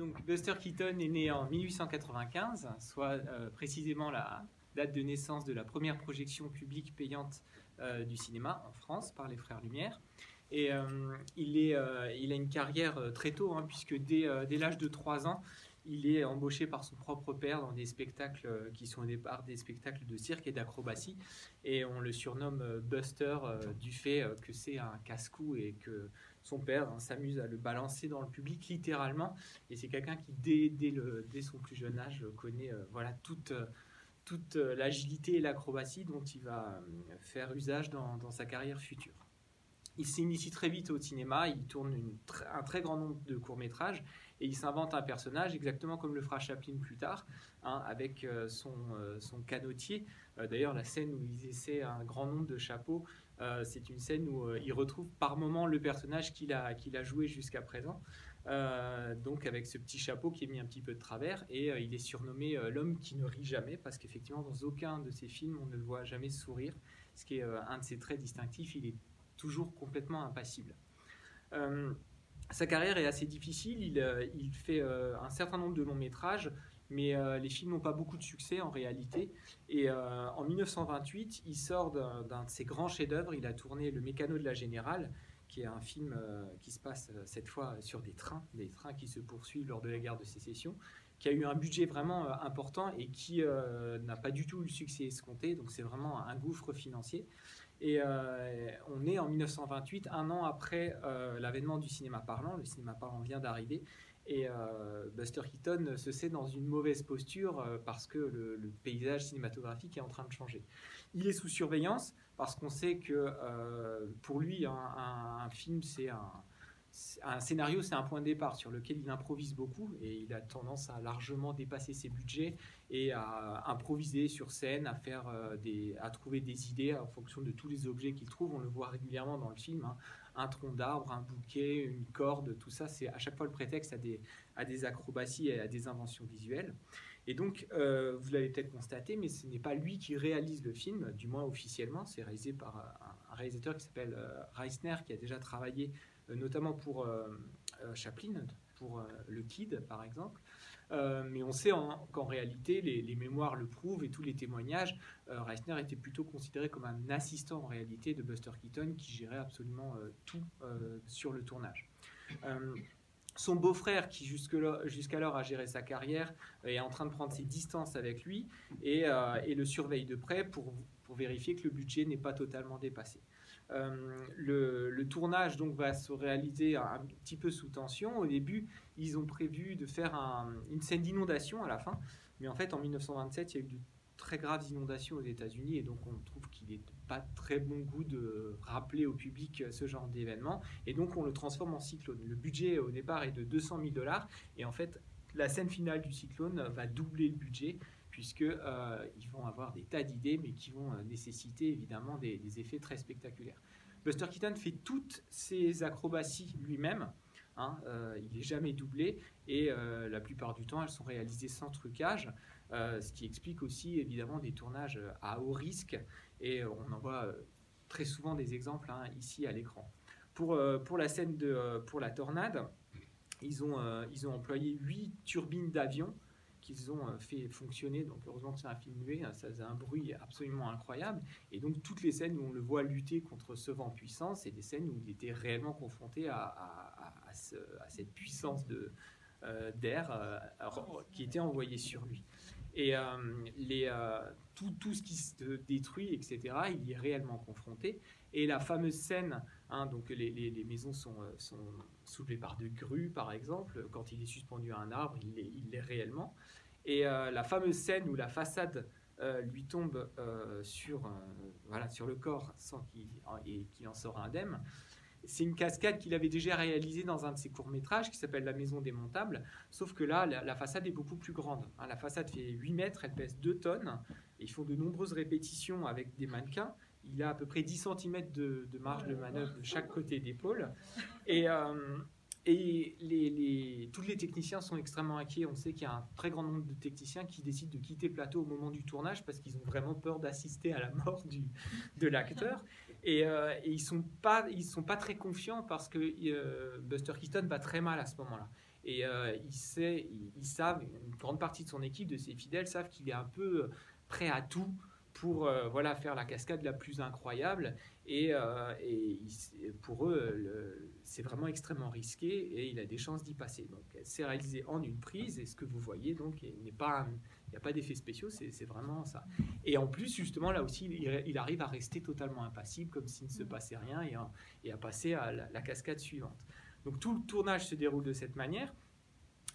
Donc Buster Keaton est né en 1895, soit précisément la date de naissance de la première projection publique payante du cinéma en France par les Frères Lumière. Et il, est, il a une carrière très tôt, hein, puisque dès, dès l'âge de 3 ans, il est embauché par son propre père dans des spectacles euh, qui sont au départ des spectacles de cirque et d'acrobatie. Et on le surnomme euh, Buster euh, du fait que c'est un casse-cou et que son père hein, s'amuse à le balancer dans le public littéralement. Et c'est quelqu'un qui, dès, son plus jeune âge, connaît voilà, toute, l'agilité et l'acrobatie dont il va faire usage dans sa carrière future. Il s'initie très vite au cinéma, il tourne un très grand nombre de courts-métrages et il s'invente un personnage exactement comme le fera Chaplin plus tard, hein, avec euh, son, euh, son, canotier. Euh, d'ailleurs, la scène où il essaie un grand nombre de chapeaux, c'est une scène où il retrouve par moment le personnage qu'il a, joué jusqu'à présent. donc avec ce petit chapeau qui est mis un petit peu de travers et il est surnommé l'homme qui ne rit jamais parce qu'effectivement dans aucun de ses films on ne le voit jamais sourire, ce qui est un de ses traits distinctifs. Il est toujours complètement impassible. Euh, sa carrière est assez difficile, il, euh, fait euh, un certain nombre de longs métrages, mais les films n'ont pas beaucoup de succès en réalité. Et en 1928, il sort d'un de ses grands chefs-d'œuvre, il a tourné Le Mécano de la Générale, qui est un film qui se passe cette fois sur des trains, des trains qui se poursuivent lors de la guerre de sécession, qui a eu un budget vraiment important et qui n'a pas du tout eu le succès escompté, donc c'est vraiment un gouffre financier. Et euh, on est en 1928, un an après euh, l'avènement du cinéma parlant. Le cinéma parlant vient d'arriver. Et euh, Buster Keaton se sait dans une mauvaise posture parce que le, paysage cinématographique est en train de changer. Il est sous surveillance parce qu'on sait que pour lui, un film, c'est un, un scénario, c'est un point de départ sur lequel il improvise beaucoup et il a tendance à largement dépasser ses budgets et à improviser sur scène, à, faire, euh, des, à trouver des idées en fonction de tous les objets qu'il trouve. On le voit régulièrement dans le film. Hein. Un tronc d'arbre, un bouquet, une corde, tout ça, c'est à chaque fois le prétexte à des, à des acrobaties et à des inventions visuelles. Et donc, euh, vous l'avez peut-être constaté, mais ce n'est pas lui qui réalise le film, du moins officiellement. C'est réalisé par un, réalisateur qui s'appelle euh, Reisner, qui a déjà travaillé euh, notamment pour euh, euh, Chaplin, pour Le Kid par exemple. mais on sait qu'en réalité, les, mémoires le prouvent et tous les témoignages, Reisner était plutôt considéré comme un assistant en réalité de Buster Keaton qui gérait absolument tout sur le tournage. Son beau-frère, qui jusqu'alors a géré sa carrière, est en train de prendre ses distances avec lui et, le surveille de près pour, pour vérifier que le budget n'est pas totalement dépassé. Euh, le, tournage donc va se réaliser un, petit peu sous tension. Au début, ils ont prévu de faire une scène d'inondation à la fin, mais en fait, en 1927, il y a eu de très graves inondations aux États-Unis et donc on trouve qu'il n'est pas très bon goût de rappeler au public ce genre d'événement et donc on le transforme en cyclone. Le budget au départ est de 200 000 dollars et en fait la scène finale du cyclone va doubler le budget puisqu'ils euh, vont avoir des tas d'idées, mais qui vont euh, nécessiter évidemment des, effets très spectaculaires. Buster Keaton fait toutes ses acrobaties lui-même. Hein, euh, il n'est jamais doublé et la plupart du temps elles sont réalisées sans trucage, ce qui explique aussi évidemment des tournages à haut risque et on en voit très souvent des exemples hein, ici à l'écran. Pour, pour la scène de pour la tornade, ils ont, ils ont employé huit turbines d'avion qu'ils ont euh, fait fonctionner. Donc heureusement que c'est un film muet, hein, ça faisait un bruit absolument incroyable. Et donc toutes les scènes où on le voit lutter contre ce vent puissant, c'est des scènes où il était réellement confronté à, cette puissance euh, d'air euh, qui était envoyée sur lui. Et tout, tout, ce qui se détruit, etc., il y est réellement confronté. Et la fameuse scène, hein, donc les, maisons sont, sont, soulevées par de grues, par exemple, quand il est suspendu à un arbre, il l'est réellement. Et euh, la fameuse scène où la façade euh, lui tombe euh, sur, voilà, sur le corps sans qu'il en sort indemne, c'est une cascade qu'il avait déjà réalisée dans un de ses courts-métrages qui s'appelle La Maison démontable, sauf que là, la, façade est beaucoup plus grande. Hein. la façade fait 8 mètres, elle pèse 2 tonnes, et ils font de nombreuses répétitions avec des mannequins. Il a à peu près 10 cm de, de marge de manœuvre de chaque côté d'épaule. Et, et les, tous les techniciens sont extrêmement inquiets. On sait qu'il y a un très grand nombre de techniciens qui décident de quitter le plateau au moment du tournage parce qu'ils ont vraiment peur d'assister à la mort du, de l'acteur. Et, euh, ils ne sont, pas, ils sont pas très confiants parce que euh, Buster Keaton va très mal à ce moment-là. Et il sait, ils, savent, une grande partie de son équipe, de ses fidèles, savent qu'il est un peu prêt à tout pour voilà, faire la cascade la plus incroyable. Et, et pour eux, c'est vraiment extrêmement risqué et il a des chances d'y passer. Donc, c'est réalisé en une prise et ce que vous voyez, donc, il n'est pas il n'y a pas d'effets spéciaux, c'est vraiment ça. Et en plus, justement, là aussi, il, arrive à rester totalement impassible, comme s'il ne se passait rien, et, et à passer à la, cascade suivante. Donc tout le tournage se déroule de cette manière.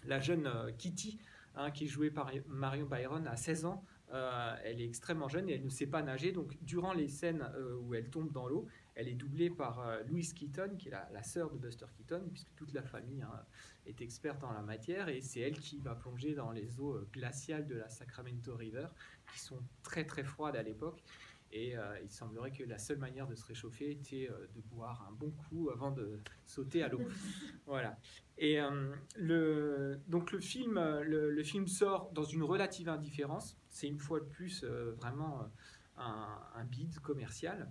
La jeune euh, Kitty, hein, qui est jouée par Marion Byron, a 16 ans. Euh, elle est extrêmement jeune et elle ne sait pas nager. Donc durant les scènes euh, où elle tombe dans l'eau, elle est doublée par Louise Keaton, qui est la, sœur de Buster Keaton, puisque toute la famille hein, est experte en la matière et c'est elle qui va plonger dans les eaux euh, glaciales de la Sacramento River qui sont très très froides à l'époque et euh, il semblerait que la seule manière de se réchauffer était euh, de boire un bon coup avant de sauter à l'eau. voilà. Et le, donc le film, le, film sort dans une relative indifférence. C'est une fois de plus vraiment un, un bid commercial.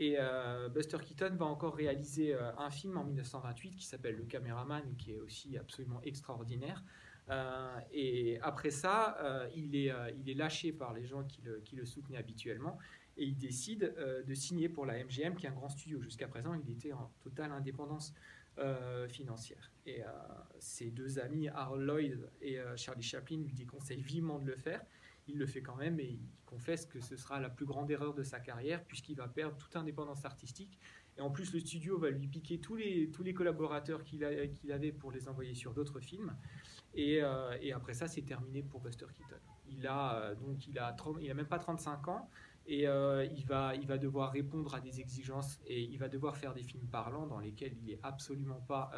Et euh, Buster Keaton va encore réaliser euh, un film en 1928 qui s'appelle Le Caméraman, qui est aussi absolument extraordinaire. Euh, et après ça, il, est, il est lâché par les gens qui le, qui le soutenaient habituellement et il décide de signer pour la MGM, qui est un grand studio. Jusqu'à présent, il était en totale indépendance financière. Et ses deux amis, Harold Lloyd et Charlie Chaplin, lui déconseillent vivement de le faire il le fait quand même et il confesse que ce sera la plus grande erreur de sa carrière puisqu'il va perdre toute indépendance artistique. Et en plus, le studio va lui piquer tous les, collaborateurs qu'il avait pour les envoyer sur d'autres films. Et, euh, et, après ça, c'est terminé pour Buster Keaton. Il a, euh, donc, il a, il a même pas 35 ans et euh, il, va, il va devoir répondre à des exigences et il va devoir faire des films parlants dans lesquels il est absolument pas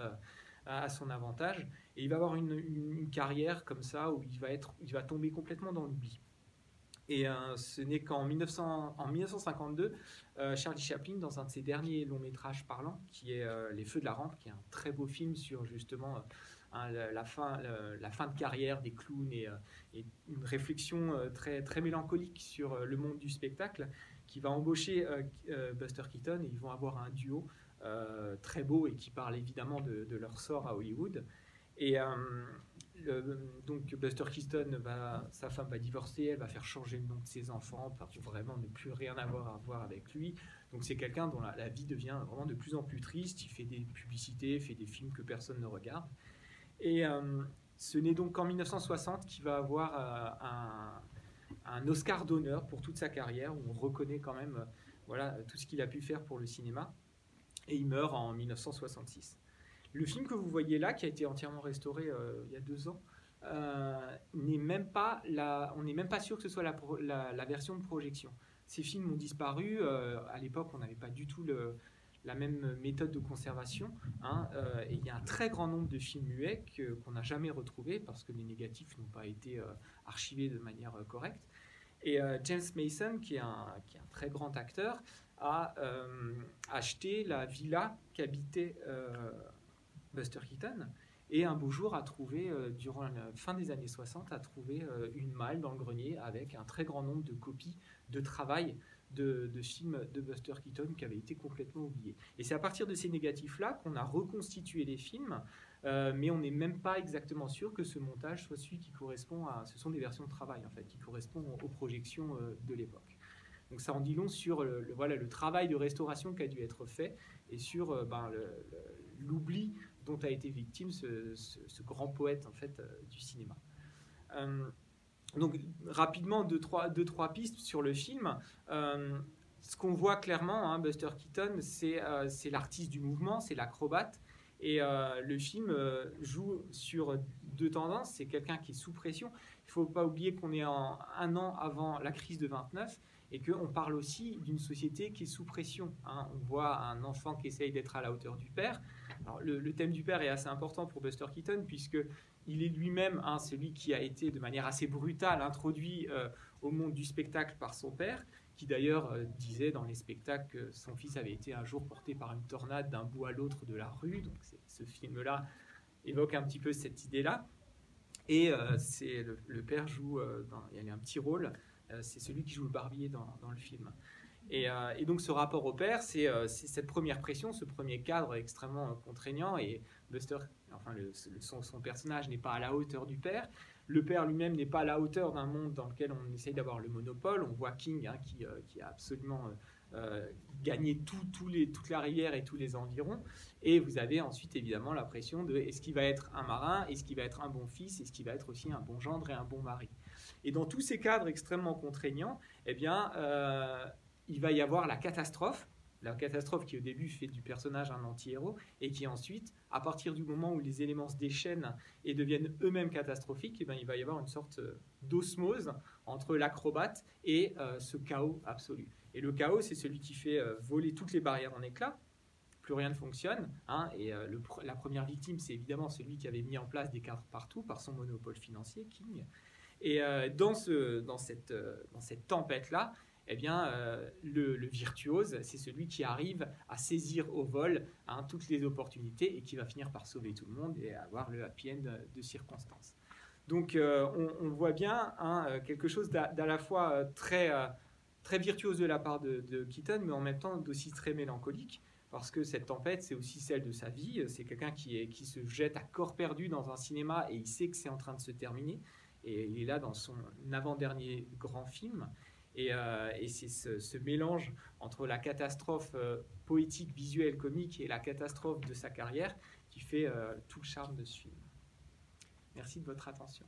à son avantage. Et il va avoir une, carrière comme ça où il va, être, il va tomber complètement dans l'oubli. Et euh, ce n'est qu'en 1952, euh, Charlie Chaplin, dans un de ses derniers longs métrages parlants, qui est euh, Les Feux de la Rampe, qui est un très beau film sur justement la, fin, la, fin de carrière des clowns et, et une réflexion très, très mélancolique sur le monde du spectacle, qui va embaucher Buster Keaton et ils vont avoir un duo euh, très beau et qui parle évidemment de, leur sort à Hollywood. Et euh, donc Buster Keaton, va, sa femme va divorcer, elle va faire changer le nom de ses enfants pour vraiment ne plus rien avoir à voir avec lui. Donc c'est quelqu'un dont la, vie devient vraiment de plus en plus triste. Il fait des publicités, fait des films que personne ne regarde. Et euh, ce n'est donc qu'en 1960 qu'il va avoir un, un, Oscar d'honneur pour toute sa carrière, où on reconnaît quand même voilà, tout ce qu'il a pu faire pour le cinéma et il meurt en 1966. Le film que vous voyez là, qui a été entièrement restauré euh, il y a deux ans, euh, n'est même pas la, on n'est même pas sûr que ce soit la, version de projection. Ces films ont disparu. Euh, à l'époque, on n'avait pas du tout le, la même méthode de conservation. Hein, et il y a un très grand nombre de films muets qu'on n'a jamais retrouvés parce que les négatifs n'ont pas été archivés de manière correcte. Et James Mason, qui est, un, très grand acteur, a euh, acheté la villa qu'habitait euh, Buster Keaton et un beau jour a trouvé, euh, durant la fin des années 60, a trouvé une malle dans le grenier avec un très grand nombre de copies de travail de, films de Buster Keaton qui avaient été complètement oubliés. Et c'est à partir de ces négatifs-là qu'on a reconstitué les films, mais on n'est même pas exactement sûr que ce montage soit celui qui correspond à... Ce sont des versions de travail, en fait, qui correspondent aux projections de l'époque. Donc ça en dit long sur le, voilà, le travail de restauration qui a dû être fait et sur euh, ben, l'oubli dont a été victime ce, grand poète en fait euh, du cinéma. Euh, donc rapidement deux trois, deux, trois pistes sur le film. ce qu'on voit clairement, hein, Buster Keaton, c'est l'artiste du mouvement, c'est l'acrobate. Et le film joue sur deux tendances. C'est quelqu'un qui est sous pression. Il ne faut pas oublier qu'on est en, un an avant la crise de 29 et qu'on parle aussi d'une société qui est sous pression. Hein. On voit un enfant qui essaye d'être à la hauteur du père. le, thème du père est assez important pour Buster Keaton, puisque il est lui-même hein, celui qui a été de manière assez brutale introduit euh, au monde du spectacle par son père, qui d'ailleurs euh, disait dans les spectacles que son fils avait été un jour porté par une tornade d'un bout à l'autre de la rue. Donc ce film-là évoque un petit peu cette idée-là. Et euh, c'est le, père joue, il y a un petit rôle c'est celui qui joue le barbier dans, le film. Euh, et, donc ce rapport au père, c'est euh, cette première pression, ce premier cadre extrêmement contraignant. Et Buster enfin son, personnage n'est pas à la hauteur du père. Le père lui-même n'est pas à la hauteur d'un monde dans lequel on essaye d'avoir le monopole. On voit King hein, qui, qui, a absolument euh, gagner tout, les, toute la rivière et tous les environs. Et vous avez ensuite évidemment la pression de est-ce qu'il va être un marin, est-ce qu'il va être un bon fils, est-ce qu'il va être aussi un bon gendre et un bon mari. Et dans tous ces cadres extrêmement contraignants, eh bien, euh, il va y avoir la catastrophe, la catastrophe qui au début fait du personnage un anti-héros et qui ensuite, à partir du moment où les éléments se déchaînent et deviennent eux-mêmes catastrophiques, eh bien, il va y avoir une sorte d'osmose entre l'acrobate et euh, ce chaos absolu. Et le chaos, c'est celui qui fait euh, voler toutes les barrières en éclats. Plus rien ne fonctionne. Hein, et euh, la première victime, c'est évidemment celui qui avait mis en place des cadres partout par son monopole financier, King. Et euh, dans, ce, dans, cette, tempête-là, eh bien, le, virtuose, c'est celui qui arrive à saisir au vol hein, toutes les opportunités et qui va finir par sauver tout le monde et avoir le happy end de circonstances. Donc, on, voit bien hein, quelque chose d'à la fois très très virtuose de la part de, Keaton, mais en même temps aussi très mélancolique, parce que cette tempête, c'est aussi celle de sa vie. C'est quelqu'un qui, se jette à corps perdu dans un cinéma et il sait que c'est en train de se terminer. Et il est là dans son avant-dernier grand film. Et, euh, c'est ce, mélange entre la catastrophe euh, poétique, visuelle, comique et la catastrophe de sa carrière qui fait euh, tout le charme de ce film. Merci de votre attention.